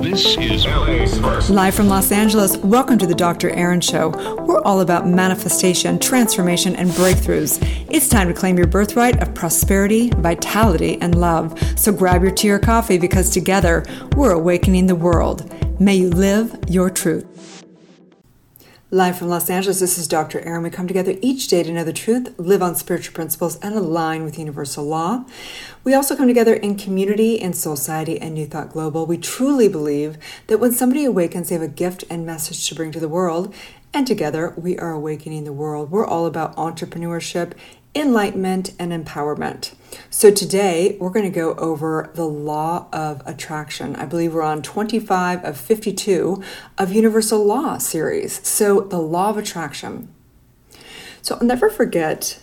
This is. Live from Los Angeles, welcome to the Dr. Erin Show. We're all about manifestation, transformation, and breakthroughs. It's time to claim your birthright of prosperity, vitality, and love. So grab your tea or coffee because together we're awakening the world. May you live your truth. Live from Los Angeles, this is Dr. Erin. We come together each day to know the truth, live on spiritual principles, and align with universal law. We also come together in community, in Soulciety, and New Thought Global. We truly believe that when somebody awakens, they have a gift and message to bring to the world. And together, we are awakening the world. We're all about entrepreneurship, enlightenment, and empowerment. So today we're going to go over the law of attraction. I believe we're on 25 of 52 of Universal Law series. So the law of attraction. So I'll never forget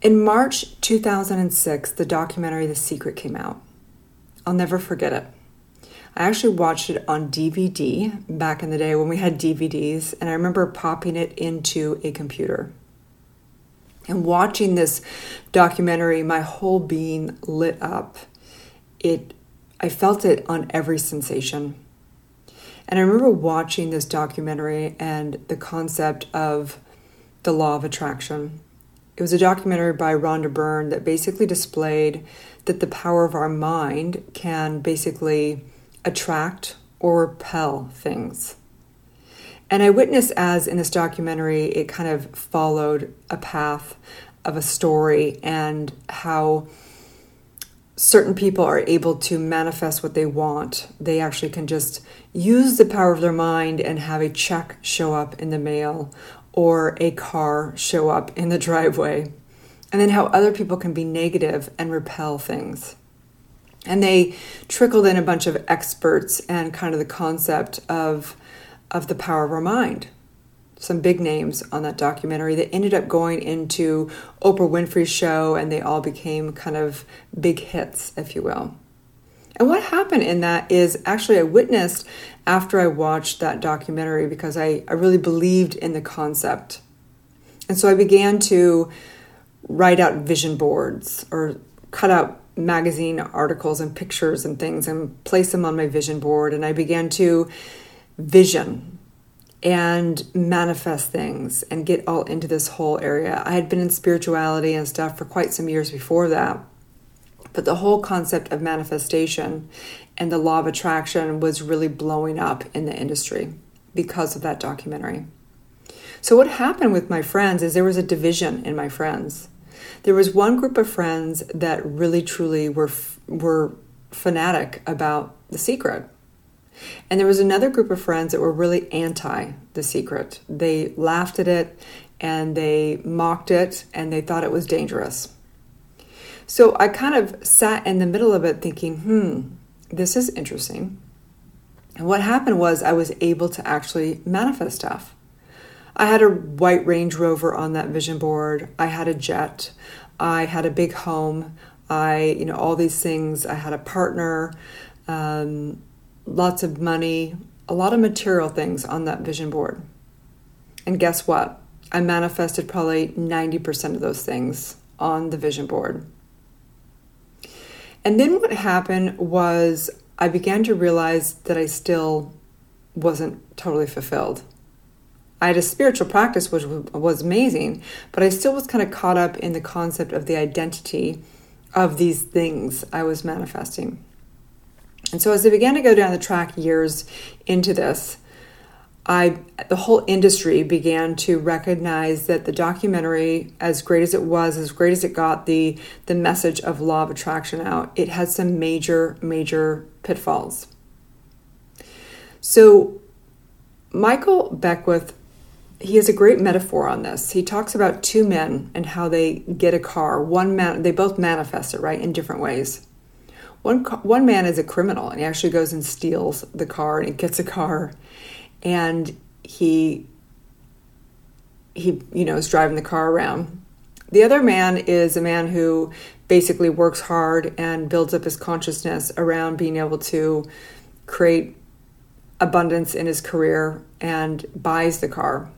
in March 2006 the documentary The Secret came out. I'll never forget it. I actually watched it on DVD back in the day when we had DVDs, and I remember popping it into a computer. And watching this documentary, my whole being lit up. It I felt it on every sensation. And I remember watching this documentary and the concept of the law of attraction. It was a documentary by Rhonda Byrne that basically displayed that the power of our mind can basically attract or repel things. And I witnessed as in this documentary, it kind of followed a path of a story and how certain people are able to manifest what they want. They actually can just use the power of their mind and have a check show up in the mail or a car show up in the driveway. And then how other people can be negative and repel things. And they trickled in a bunch of experts and kind of the concept of of the power of our mind. Some big names on that documentary that ended up going into Oprah Winfrey's show and they all became kind of big hits, if you will. And what happened in that is actually I witnessed after I watched that documentary because I, I really believed in the concept. And so I began to write out vision boards or cut out magazine articles and pictures and things and place them on my vision board. And I began to vision and manifest things and get all into this whole area. I had been in spirituality and stuff for quite some years before that. But the whole concept of manifestation and the law of attraction was really blowing up in the industry because of that documentary. So, what happened with my friends is there was a division in my friends. There was one group of friends that really truly were, were fanatic about the secret and there was another group of friends that were really anti The Secret. They laughed at it and they mocked it and they thought it was dangerous. So I kind of sat in the middle of it thinking, hmm, this is interesting. And what happened was I was able to actually manifest stuff. I had a white Range Rover on that vision board. I had a jet. I had a big home. I, you know, all these things. I had a partner. Um, lots of money, a lot of material things on that vision board. And guess what? I manifested probably 90% of those things on the vision board. And then what happened was I began to realize that I still wasn't totally fulfilled. I had a spiritual practice which was amazing, but I still was kind of caught up in the concept of the identity of these things I was manifesting. And so as I began to go down the track years into this, I the whole industry began to recognize that the documentary, as great as it was, as great as it got the the message of law of attraction out, it had some major major pitfalls. So Michael Beckwith he has a great metaphor on this. He talks about two men and how they get a car. One man, they both manifest it, right, in different ways. One, one man is a criminal and he actually goes and steals the car and he gets a car and he he you know is driving the car around. The other man is a man who basically works hard and builds up his consciousness around being able to create abundance in his career and buys the car.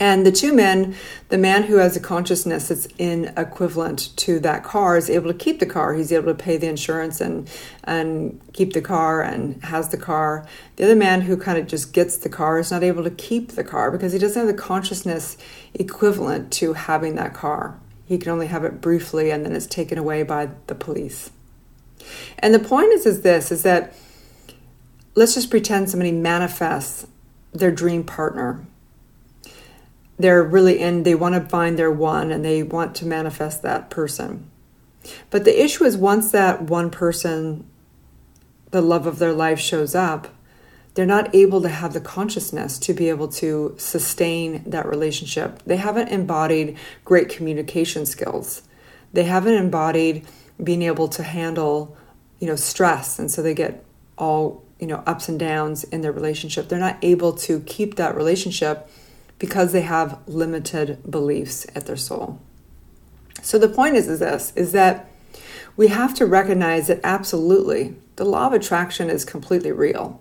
And the two men, the man who has a consciousness that's in equivalent to that car is able to keep the car. He's able to pay the insurance and and keep the car and has the car. The other man who kind of just gets the car is not able to keep the car because he doesn't have the consciousness equivalent to having that car. He can only have it briefly and then it's taken away by the police. And the point is is this is that let's just pretend somebody manifests their dream partner they're really in, they want to find their one and they want to manifest that person. But the issue is once that one person, the love of their life, shows up, they're not able to have the consciousness to be able to sustain that relationship. They haven't embodied great communication skills. They haven't embodied being able to handle, you know, stress. And so they get all, you know, ups and downs in their relationship. They're not able to keep that relationship because they have limited beliefs at their soul. So the point is, is this is that we have to recognize that absolutely the law of attraction is completely real.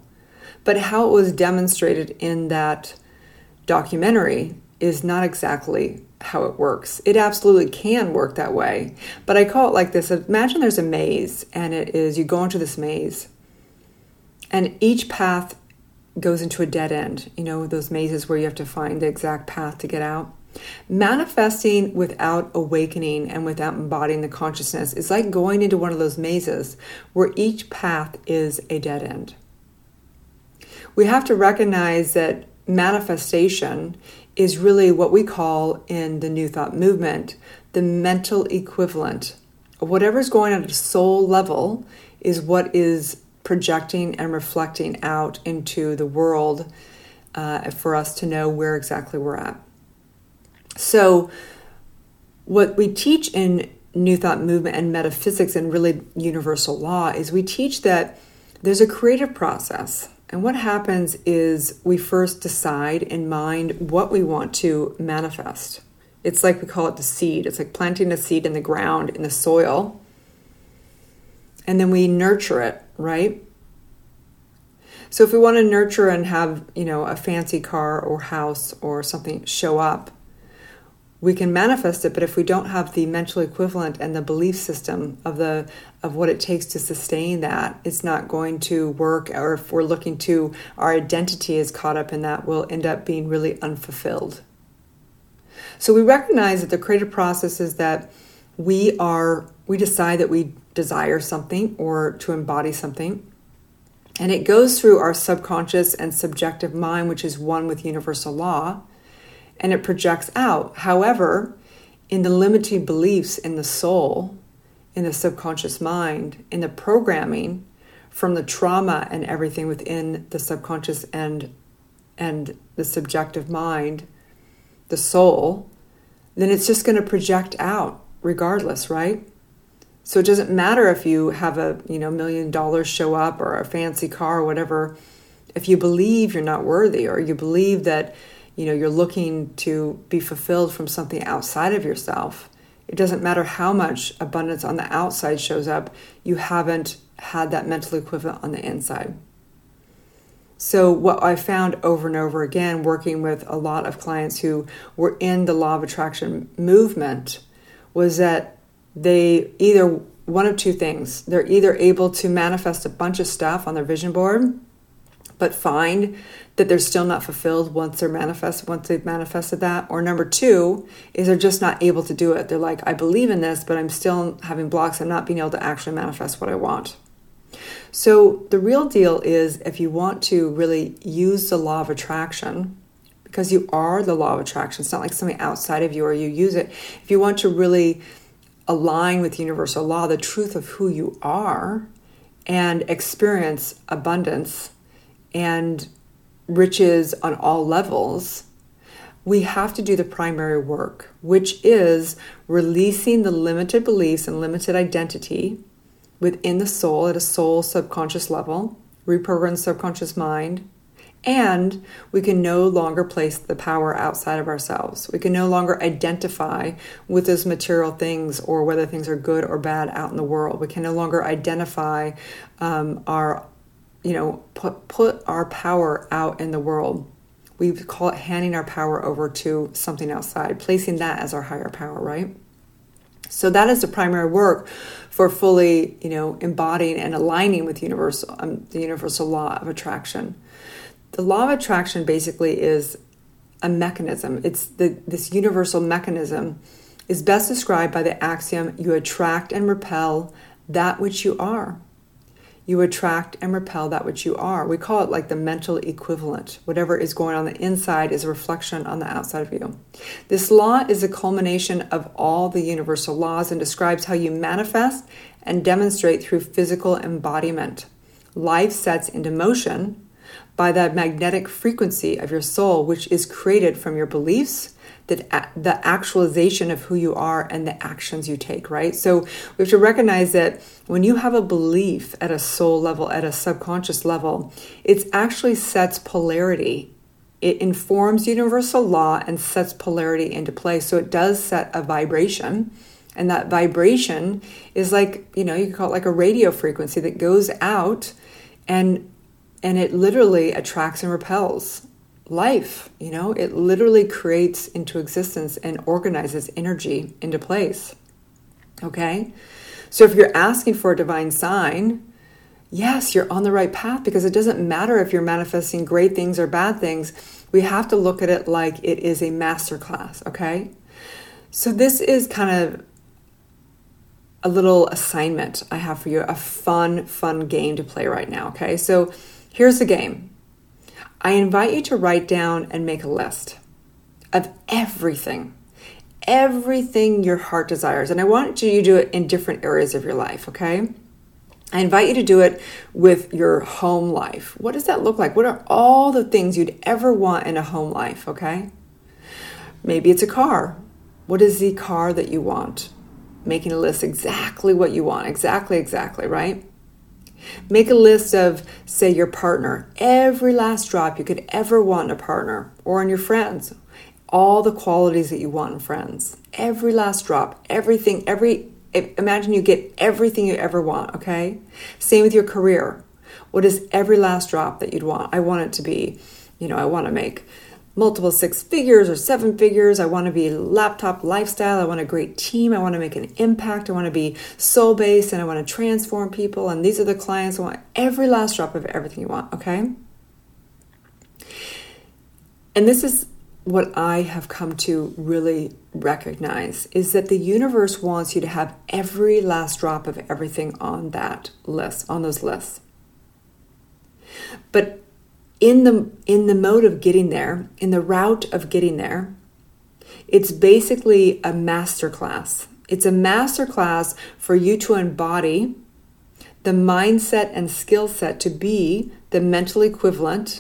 But how it was demonstrated in that documentary is not exactly how it works. It absolutely can work that way. But I call it like this imagine there's a maze, and it is you go into this maze, and each path goes into a dead end, you know, those mazes where you have to find the exact path to get out. Manifesting without awakening and without embodying the consciousness is like going into one of those mazes where each path is a dead end. We have to recognize that manifestation is really what we call in the New Thought movement the mental equivalent whatever's going on at a soul level is what is projecting and reflecting out into the world uh, for us to know where exactly we're at. So, what we teach in New Thought Movement and metaphysics and really universal law is we teach that there's a creative process. And what happens is we first decide in mind what we want to manifest. It's like we call it the seed. It's like planting a seed in the ground, in the soil. And then we nurture it right? So if we want to nurture and have, you know, a fancy car or house or something show up, we can manifest it, but if we don't have the mental equivalent and the belief system of the of what it takes to sustain that, it's not going to work. Or if we're looking to our identity is caught up in that, we'll end up being really unfulfilled. So we recognize that the creative process is that we are we decide that we desire something or to embody something. And it goes through our subconscious and subjective mind, which is one with universal law, and it projects out. However, in the limiting beliefs in the soul, in the subconscious mind, in the programming from the trauma and everything within the subconscious and and the subjective mind, the soul, then it's just going to project out regardless, right? So it doesn't matter if you have a you know million dollars show up or a fancy car or whatever. If you believe you're not worthy or you believe that you know you're looking to be fulfilled from something outside of yourself, it doesn't matter how much abundance on the outside shows up, you haven't had that mental equivalent on the inside. So, what I found over and over again, working with a lot of clients who were in the law of attraction movement, was that they either one of two things. They're either able to manifest a bunch of stuff on their vision board but find that they're still not fulfilled once they're manifest once they've manifested that. Or number two is they're just not able to do it. They're like i believe in this but i'm still having blocks. I'm not being able to actually manifest what i want. So the real deal is if you want to really use the law of attraction because you are the law of attraction it's not like something outside of you or you use it. If you want to really align with universal law, the truth of who you are, and experience abundance and riches on all levels, we have to do the primary work, which is releasing the limited beliefs and limited identity within the soul at a soul subconscious level, reprogram the subconscious mind, and we can no longer place the power outside of ourselves. We can no longer identify with those material things or whether things are good or bad out in the world. We can no longer identify um, our, you know, put, put our power out in the world. we call it handing our power over to something outside, placing that as our higher power, right? So that is the primary work for fully, you know, embodying and aligning with universal um, the universal law of attraction. The law of attraction basically is a mechanism. It's the this universal mechanism is best described by the axiom you attract and repel that which you are. You attract and repel that which you are. We call it like the mental equivalent. Whatever is going on the inside is a reflection on the outside of you. This law is a culmination of all the universal laws and describes how you manifest and demonstrate through physical embodiment. Life sets into motion by the magnetic frequency of your soul, which is created from your beliefs, the, the actualization of who you are, and the actions you take, right? So we have to recognize that when you have a belief at a soul level, at a subconscious level, it actually sets polarity. It informs universal law and sets polarity into play. So it does set a vibration. And that vibration is like, you know, you call it like a radio frequency that goes out and and it literally attracts and repels life you know? It literally creates into existence and organizes energy into place okay? So if you're asking for a divine sign yes you're on the right path because it doesn't matter if you're manifesting great things or bad things. We have to look at it like it is a master class okay? So this is kind of a little assignment i have for you a fun fun game to play right now okay? So Here's the game I invite you to write down and make a list of everything, everything your heart desires. And I want you to do it in different areas of your life, okay? I invite you to do it with your home life. What does that look like? What are all the things you'd ever want in a home life, okay? Maybe it's a car. What is the car that you want? Making a list exactly what you want, exactly, exactly, right? Make a list of, say, your partner, every last drop you could ever want in a partner or in your friends, all the qualities that you want in friends, every last drop, everything, every, imagine you get everything you ever want, okay? Same with your career. What is every last drop that you'd want? I want it to be, you know, I want to make multiple six figures or seven figures. I want to be laptop lifestyle. I want a great team. I want to make an impact. I want to be soul based and I want to transform people. And these are the clients. I want every last drop of everything you want. Okay. And this is what I have come to really recognize is that the universe wants you to have every last drop of everything on that list, on those lists. But in the in the mode of getting there, in the route of getting there, it's basically a master class. It's a master class for you to embody the mindset and skill set to be the mental equivalent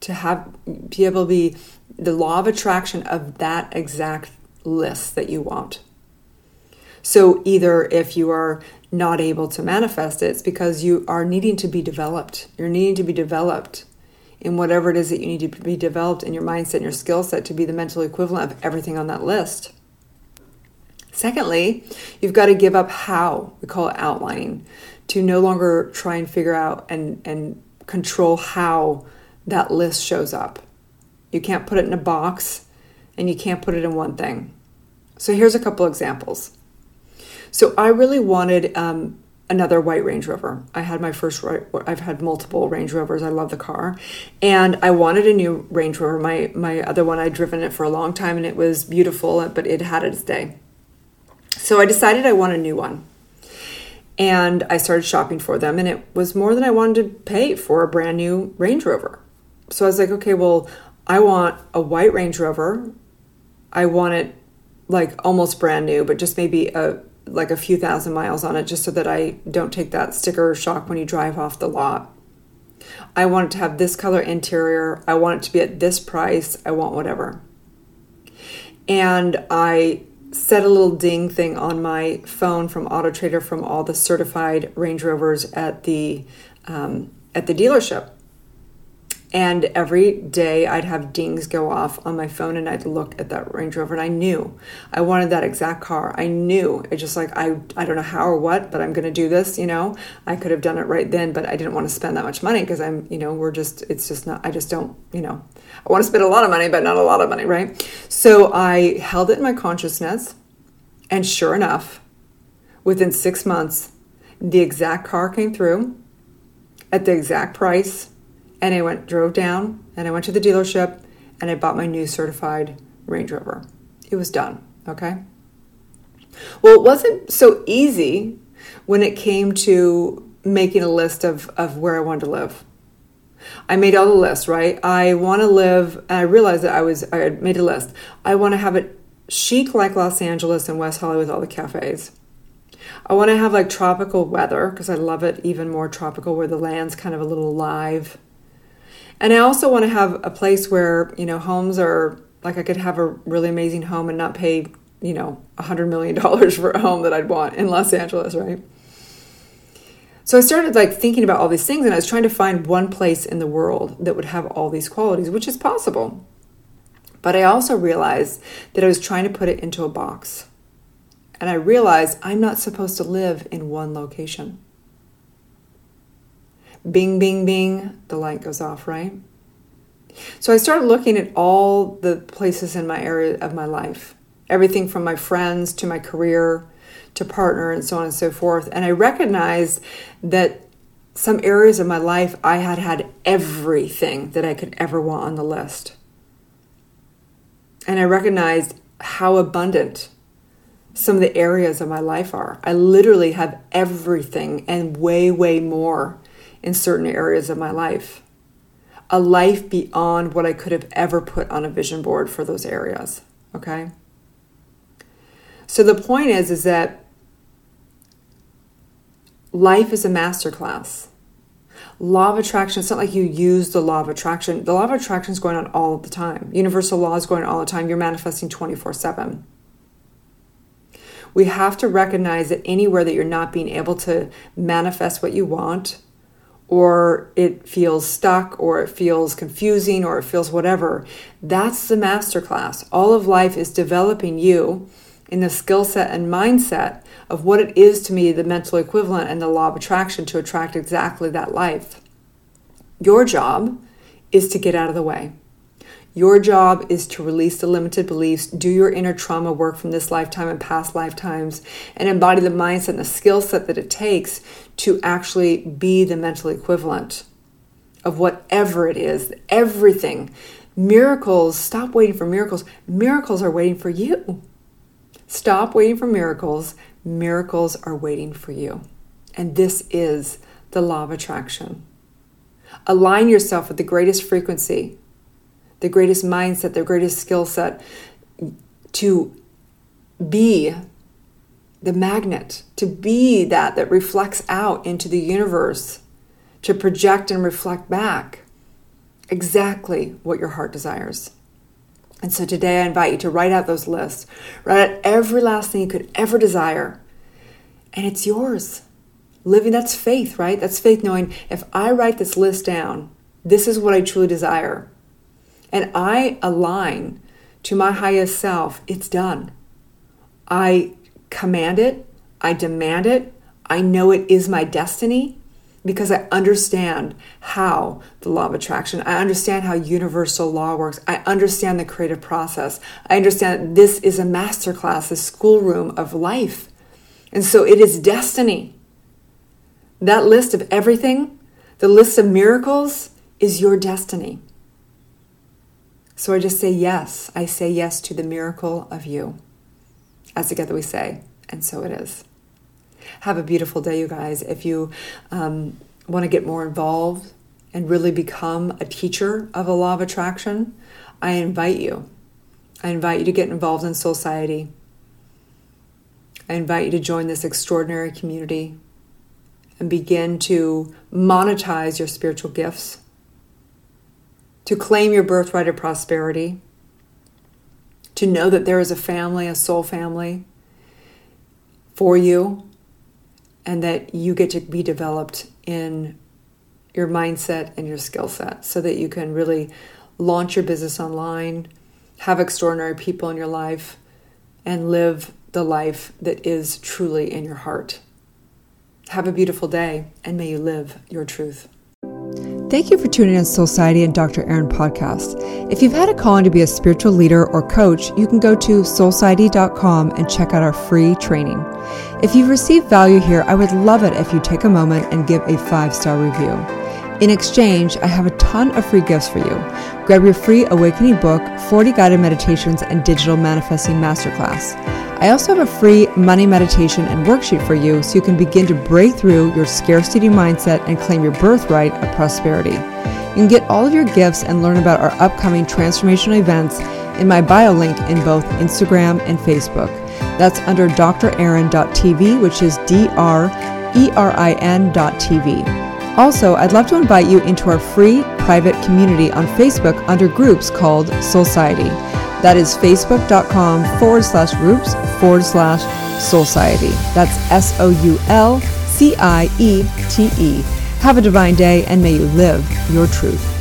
to have be able to be the law of attraction of that exact list that you want. So either if you are not able to manifest it, it's because you are needing to be developed. You're needing to be developed in whatever it is that you need to be developed in your mindset and your skill set to be the mental equivalent of everything on that list. Secondly, you've got to give up how, we call it outlining, to no longer try and figure out and, and control how that list shows up. You can't put it in a box and you can't put it in one thing. So here's a couple examples. So I really wanted um, another white Range Rover. I had my first I've had multiple Range Rovers. I love the car. And I wanted a new Range Rover. My my other one I'd driven it for a long time and it was beautiful, but it had its day. So I decided I want a new one. And I started shopping for them and it was more than I wanted to pay for a brand new Range Rover. So I was like, okay, well, I want a white Range Rover. I want it like almost brand new, but just maybe a like a few thousand miles on it just so that I don't take that sticker shock when you drive off the lot. I want it to have this color interior. I want it to be at this price. I want whatever. And I set a little ding thing on my phone from Auto Trader from all the certified Range Rovers at the um, at the dealership. And every day I'd have dings go off on my phone and I'd look at that Range Rover and I knew I wanted that exact car. I knew it just like I I don't know how or what, but I'm going to do this, you know. I could have done it right then, but I didn't want to spend that much money because I'm, you know, we're just it's just not I just don't, you know. I want to spend a lot of money, but not a lot of money, right? So I held it in my consciousness and sure enough, within 6 months, the exact car came through at the exact price and I went drove down and I went to the dealership and I bought my new certified Range Rover. It was done, okay? Well, it wasn't so easy when it came to making a list of, of where I wanted to live. I made all the lists, right? I want to live, and I realized that I was, I had made a list. I want to have it chic like Los Angeles and West Hollywood with all the cafes. I want to have like tropical weather because I love it even more tropical where the land's kind of a little alive and I also want to have a place where, you know, homes are like I could have a really amazing home and not pay, you know, a hundred million dollars for a home that I'd want in Los Angeles, right? So I started like thinking about all these things and I was trying to find one place in the world that would have all these qualities, which is possible. But I also realized that I was trying to put it into a box. And I realized I'm not supposed to live in one location. Bing, bing, bing, the light goes off, right? So I started looking at all the places in my area of my life, everything from my friends to my career to partner and so on and so forth. And I recognized that some areas of my life I had had everything that I could ever want on the list. And I recognized how abundant some of the areas of my life are. I literally have everything and way, way more in certain areas of my life. A life beyond what I could have ever put on a vision board for those areas. Okay? So the point is is that life is a masterclass. Law of attraction, it's not like you use the law of attraction. The law of attraction is going on all the time. Universal law is going on all the time. You're manifesting 24 7 we have to recognize that anywhere that you're not being able to manifest what you want or it feels stuck or it feels confusing or it feels whatever. That's the masterclass. All of life is developing you in the skill set and mindset of what it is to me the mental equivalent and the law of attraction to attract exactly that life. Your job is to get out of the way. Your job is to release the limited beliefs, do your inner trauma work from this lifetime and past lifetimes, and embody the mindset and the skill set that it takes to actually be the mental equivalent of whatever it is, everything. Miracles, stop waiting for miracles. Miracles are waiting for you. Stop waiting for miracles. Miracles are waiting for you. And this is the law of attraction. Align yourself with the greatest frequency the greatest mindset, the greatest skill set to be the magnet, to be that that reflects out into the universe, to project and reflect back exactly what your heart desires. And so today I invite you to write out those lists, write out every last thing you could ever desire, and it's yours. Living, that's faith, right? That's faith knowing if I write this list down, this is what I truly desire and I align to my highest self, it's done. I command it, I demand it, I know it is my destiny because I understand how the law of attraction, I understand how universal law works, I understand the creative process, I understand this is a masterclass, a schoolroom of life. And so it is destiny. That list of everything, the list of miracles, is your destiny. So I just say yes. I say yes to the miracle of you. As together we say, and so it is. Have a beautiful day, you guys. If you um, want to get more involved and really become a teacher of a law of attraction, I invite you. I invite you to get involved in Soulciety. I invite you to join this extraordinary community and begin to monetize your spiritual gifts to claim your birthright of prosperity, to know that there is a family, a soul family for you, and that you get to be developed in your mindset and your skill set so that you can really launch your business online, have extraordinary people in your life, and live the life that is truly in your heart. Have a beautiful day, and may you live your truth. Thank you for tuning in to Soulciety and Dr. Erin podcast. If you've had a calling to be a spiritual leader or coach, you can go to soulciety.com and check out our free training. If you've received value here, I would love it if you take a moment and give a five star review. In exchange, I have a ton of free gifts for you. Grab your free awakening book, 40 guided meditations, and digital manifesting masterclass. I also have a free money meditation and worksheet for you so you can begin to break through your scarcity mindset and claim your birthright of prosperity. You can get all of your gifts and learn about our upcoming transformational events in my bio link in both Instagram and Facebook. That's under drerin.tv, which is D R E R I N.tv. Also, I'd love to invite you into our free private community on Facebook under groups called Soulciety. That is facebook.com forward slash groups forward slash Soulciety. That's S O U L C I E T E. Have a divine day and may you live your truth.